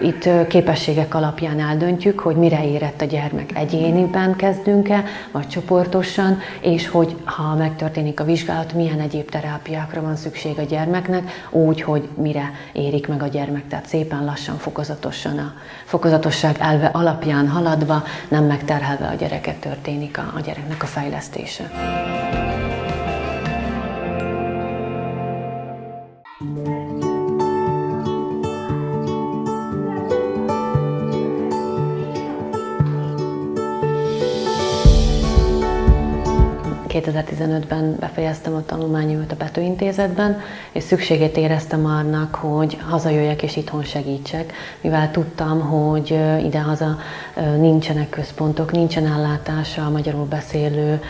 Itt képességek alapján eldöntjük, hogy mire érett a gyermek egyéniben kezdünk-e, vagy csoportosan, és hogy ha megtörténik a vizsgálat, milyen egyéb terápiákra van szükség a gyermeknek, úgy, hogy mire érik meg a gyermek. Tehát szépen lassan, fokozatosan a fokozatosság elve alapján haladva, nem megterhelve a gyereket történik a, a gyereknek a fejlesztése. 2015-ben befejeztem a tanulmányomat a Betőintézetben, és szükségét éreztem annak, hogy hazajöjjek és itthon segítsek, mivel tudtam, hogy idehaza nincsenek központok, nincsen ellátása a magyarul beszélő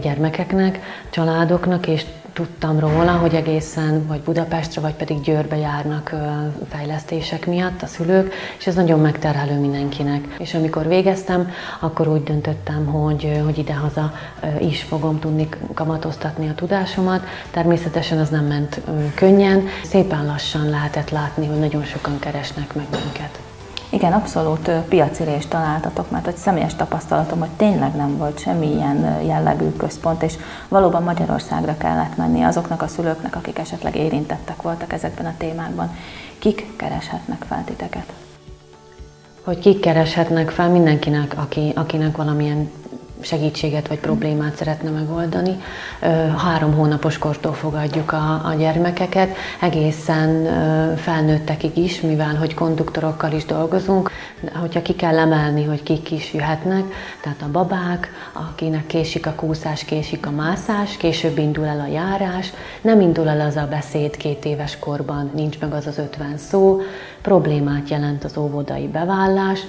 gyermekeknek, családoknak, és tudtam róla, hogy egészen vagy Budapestre, vagy pedig Győrbe járnak fejlesztések miatt a szülők, és ez nagyon megterhelő mindenkinek. És amikor végeztem, akkor úgy döntöttem, hogy, hogy idehaza is fogom tudni kamatoztatni a tudásomat. Természetesen az nem ment könnyen, szépen lassan lehetett látni, hogy nagyon sokan keresnek meg minket. Igen, abszolút piacirést találtatok, mert hogy személyes tapasztalatom, hogy tényleg nem volt semmilyen jellegű központ, és valóban Magyarországra kellett menni azoknak a szülőknek, akik esetleg érintettek voltak ezekben a témákban. Kik kereshetnek fel titeket? Hogy kik kereshetnek fel mindenkinek, aki, akinek valamilyen segítséget vagy problémát szeretne megoldani. Három hónapos kortól fogadjuk a, a gyermekeket, egészen felnőttekig is, mivel hogy konduktorokkal is dolgozunk, hogyha ki kell emelni, hogy kik is jöhetnek, tehát a babák, akinek késik a kúszás, késik a mászás, később indul el a járás, nem indul el az a beszéd két éves korban, nincs meg az az ötven szó, problémát jelent az óvodai bevállás,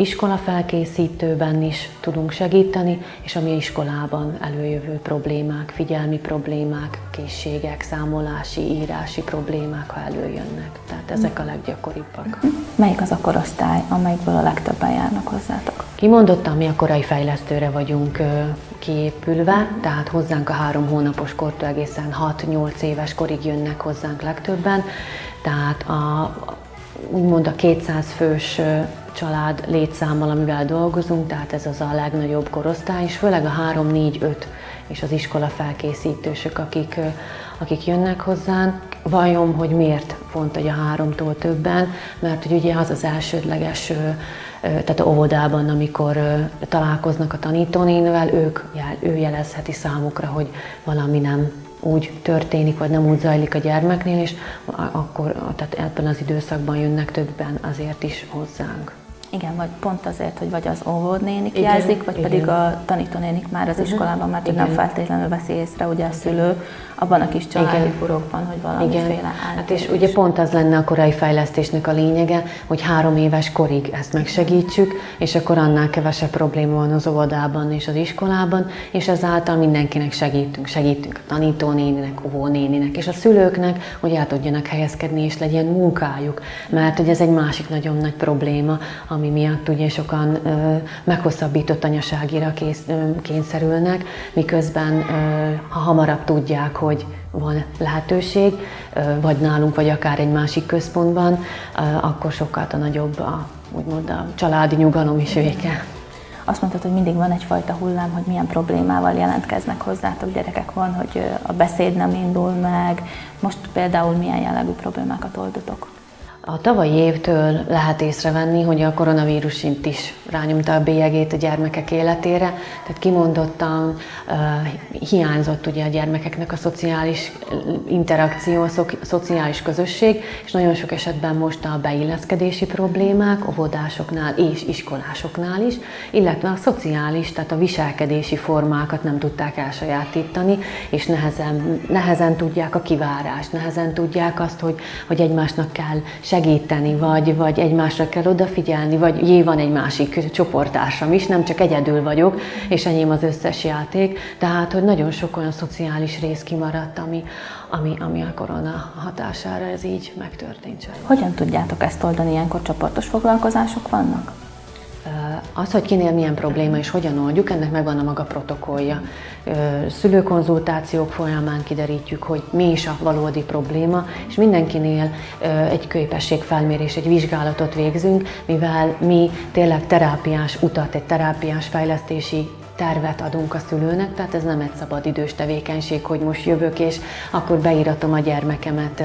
iskola felkészítőben is tudunk segíteni, és ami iskolában előjövő problémák, figyelmi problémák, készségek, számolási, írási problémák, ha előjönnek. Tehát ezek a leggyakoribbak. Melyik az a korosztály, amelyikből a legtöbben járnak hozzátok? Kimondottan mi a korai fejlesztőre vagyunk kiépülve, tehát hozzánk a három hónapos kortól egészen 6-8 éves korig jönnek hozzánk legtöbben, tehát a, úgymond a 200 fős család létszámmal, amivel dolgozunk, tehát ez az a legnagyobb korosztály, és főleg a 3, 4, 5 és az iskola felkészítősök, akik, akik jönnek hozzánk. Vajon, hogy miért pont hogy a háromtól többen, mert hogy ugye az az elsődleges, tehát óvodában, amikor találkoznak a tanítónénvel, ők, ő jelezheti számukra, hogy valami nem úgy történik, vagy nem úgy zajlik a gyermeknél, és akkor tehát ebben az időszakban jönnek többen azért is hozzánk. Igen, vagy pont azért, hogy vagy az óvodnénik igen, jelzik, vagy igen. pedig a tanítónénik már az uh-huh. iskolában, mert igen. nem feltétlenül veszi észre ugye a szülő, abban a kis családi Igen. burokban, hogy valamiféle Igen. Hát és ugye pont az lenne a korai fejlesztésnek a lényege, hogy három éves korig ezt megsegítsük, és akkor annál kevesebb probléma van az óvodában és az iskolában, és ezáltal mindenkinek segítünk. Segítünk a tanítónéninek, óvónéninek, és a szülőknek, hogy el tudjanak helyezkedni, és legyen munkájuk. Mert hogy ez egy másik nagyon nagy probléma, ami miatt ugye sokan meghosszabbított anyaságira kész, kényszerülnek, miközben ha hamarabb tudják, hogy hogy van lehetőség, vagy nálunk, vagy akár egy másik központban, akkor sokkal a nagyobb a, úgymond a családi nyugalom is vége. Azt mondtad, hogy mindig van egyfajta hullám, hogy milyen problémával jelentkeznek hozzátok gyerekek van, hogy a beszéd nem indul meg. Most például milyen jellegű problémákat oldotok? A tavalyi évtől lehet észrevenni, hogy a koronavírus is rányomta a bélyegét a gyermekek életére, tehát kimondottan uh, hiányzott ugye a gyermekeknek a szociális interakció, a szo- szociális közösség, és nagyon sok esetben most a beilleszkedési problémák óvodásoknál és iskolásoknál is, illetve a szociális, tehát a viselkedési formákat nem tudták elsajátítani, és nehezen, nehezen tudják a kivárást, nehezen tudják azt, hogy, hogy egymásnak kell segíteni, vagy, vagy egymásra kell odafigyelni, vagy jé, van egy másik csoporttársam is, nem csak egyedül vagyok, és enyém az összes játék, tehát, hogy nagyon sok olyan szociális rész kimaradt, ami, ami, ami a korona hatására ez így megtörtént. Hogyan tudjátok ezt oldani? Ilyenkor csoportos foglalkozások vannak? Az, hogy kinél milyen probléma és hogyan oldjuk, ennek megvan a maga protokollja. Szülőkonzultációk folyamán kiderítjük, hogy mi is a valódi probléma, és mindenkinél egy képességfelmérés, egy vizsgálatot végzünk, mivel mi tényleg terápiás utat, egy terápiás fejlesztési tervet adunk a szülőnek, tehát ez nem egy szabadidős tevékenység, hogy most jövök és akkor beíratom a gyermekemet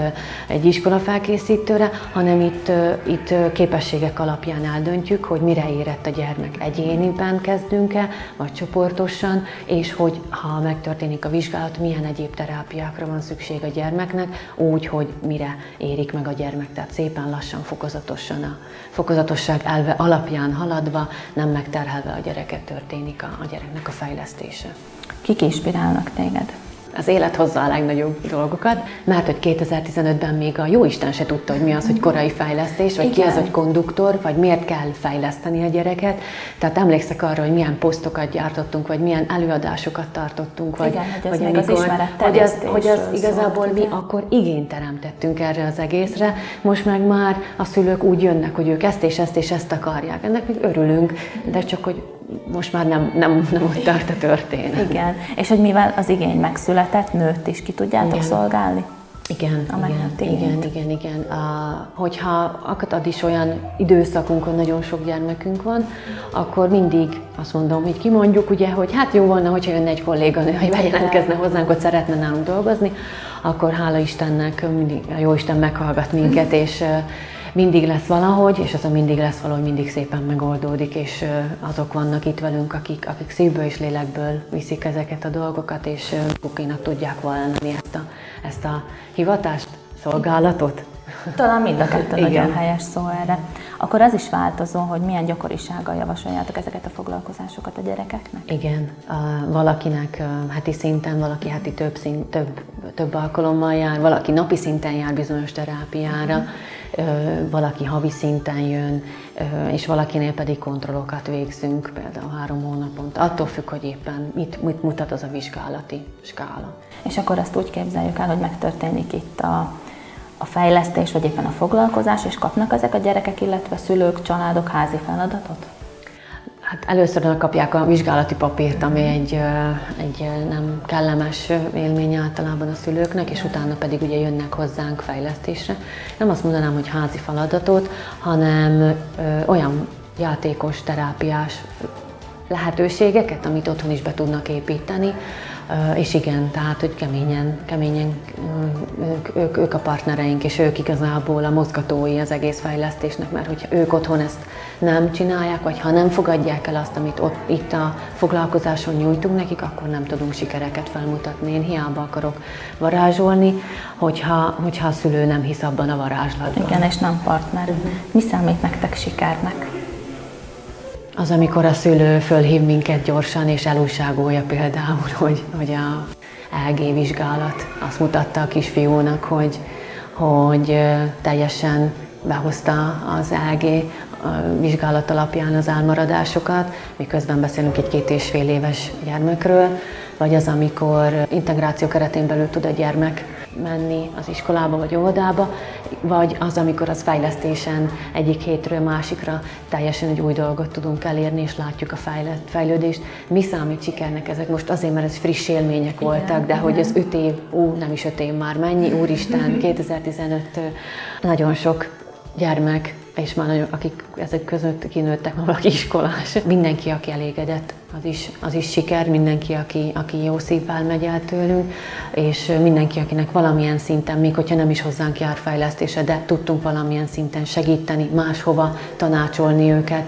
egy iskola felkészítőre, hanem itt, itt képességek alapján eldöntjük, hogy mire érett a gyermek. Egyéniben kezdünk-e, vagy csoportosan, és hogy ha megtörténik a vizsgálat, milyen egyéb terápiákra van szükség a gyermeknek, úgy, hogy mire érik meg a gyermek. Tehát szépen lassan, fokozatosan a fokozatosság elve alapján haladva, nem megterhelve a gyereket történik a, a gyerek gyereknek a fejlesztése. Kik inspirálnak téged? Az élet hozza a legnagyobb dolgokat, mert hogy 2015-ben még a jóisten se tudta, hogy mi az, hogy korai fejlesztés, vagy Igen. ki az, hogy konduktor, vagy miért kell fejleszteni a gyereket. Tehát emlékszek arra, hogy milyen posztokat gyártottunk, vagy milyen előadásokat tartottunk, vagy, Igen, hogy vagy amikor, az hogy az, hogy az igazából mi akkor igényt teremtettünk erre az egészre, most meg már a szülők úgy jönnek, hogy ők ezt és ezt és ezt akarják. Ennek még örülünk, de csak hogy most már nem, nem, nem úgy tart a történet. Igen, és hogy mivel az igény megszületett, nőtt is ki tudjátok igen. szolgálni? Igen, igen, igen, igen, igen. A, hogyha akad is olyan időszakunk, hogy nagyon sok gyermekünk van, akkor mindig azt mondom, hogy kimondjuk, ugye, hogy hát jó volna, hogyha jönne egy kolléganő, hogy bejelentkezne hozzánk, hogy szeretne nálunk dolgozni, akkor hála Istennek mindig a Jóisten meghallgat minket, és mindig lesz valahogy, és az a mindig lesz valahogy mindig szépen megoldódik, és azok vannak itt velünk, akik, akik szívből és lélekből viszik ezeket a dolgokat, és kukinak tudják valani ezt a, ezt a hivatást, szolgálatot. Talán mind a kettő nagyon helyes szó erre. Akkor az is változó, hogy milyen gyakorisággal javasoljátok ezeket a foglalkozásokat a gyerekeknek? Igen, a, valakinek heti szinten, valaki heti több, szint, több, több alkalommal jár, valaki napi szinten jár bizonyos terápiára. Uh-huh valaki havi szinten jön, és valakinél pedig kontrollokat végzünk, például három hónaponta. Attól függ, hogy éppen mit, mit mutat az a vizsgálati skála. És akkor azt úgy képzeljük el, hogy megtörténik itt a, a fejlesztés, vagy éppen a foglalkozás, és kapnak ezek a gyerekek, illetve szülők, családok házi feladatot? Hát először kapják a vizsgálati papírt, ami egy, egy nem kellemes élmény általában a szülőknek, és utána pedig ugye jönnek hozzánk fejlesztésre. Nem azt mondanám, hogy házi feladatot, hanem olyan játékos, terápiás lehetőségeket, amit otthon is be tudnak építeni, és igen, tehát, hogy keményen, keményen ők, ők, ők a partnereink, és ők igazából a mozgatói az egész fejlesztésnek, mert hogyha ők otthon ezt nem csinálják, vagy ha nem fogadják el azt, amit ott, itt a foglalkozáson nyújtunk nekik, akkor nem tudunk sikereket felmutatni. Én hiába akarok varázsolni, hogyha, hogyha a szülő nem hisz abban a varázslatban. Igen, és nem partner. Mi számít nektek sikernek? Az, amikor a szülő fölhív minket gyorsan, és elújságolja például, hogy, hogy a LG vizsgálat azt mutatta a kisfiúnak, hogy, hogy teljesen behozta az LG vizsgálat alapján az elmaradásokat, miközben beszélünk egy két és fél éves gyermekről, vagy az, amikor integráció keretén belül tud a gyermek menni az iskolába vagy óvodába, vagy az, amikor az fejlesztésen egyik hétről másikra teljesen egy új dolgot tudunk elérni, és látjuk a fejlődést. Mi számít sikernek ezek most azért, mert ez friss élmények voltak, igen, de igen. hogy az öt év, ú, nem is öt év már, mennyi, úristen, 2015 nagyon sok gyermek, és már nagyon, akik ezek között kinőttek, már valaki iskolás. Mindenki, aki elégedett, az is, az is siker, mindenki, aki, aki jó szívvel megy el tőlünk, és mindenki, akinek valamilyen szinten, még hogyha nem is hozzánk jár fejlesztése, de tudtunk valamilyen szinten segíteni, máshova tanácsolni őket,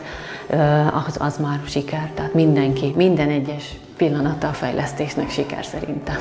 az, az már siker. Tehát mindenki, minden egyes pillanata a fejlesztésnek siker szerintem.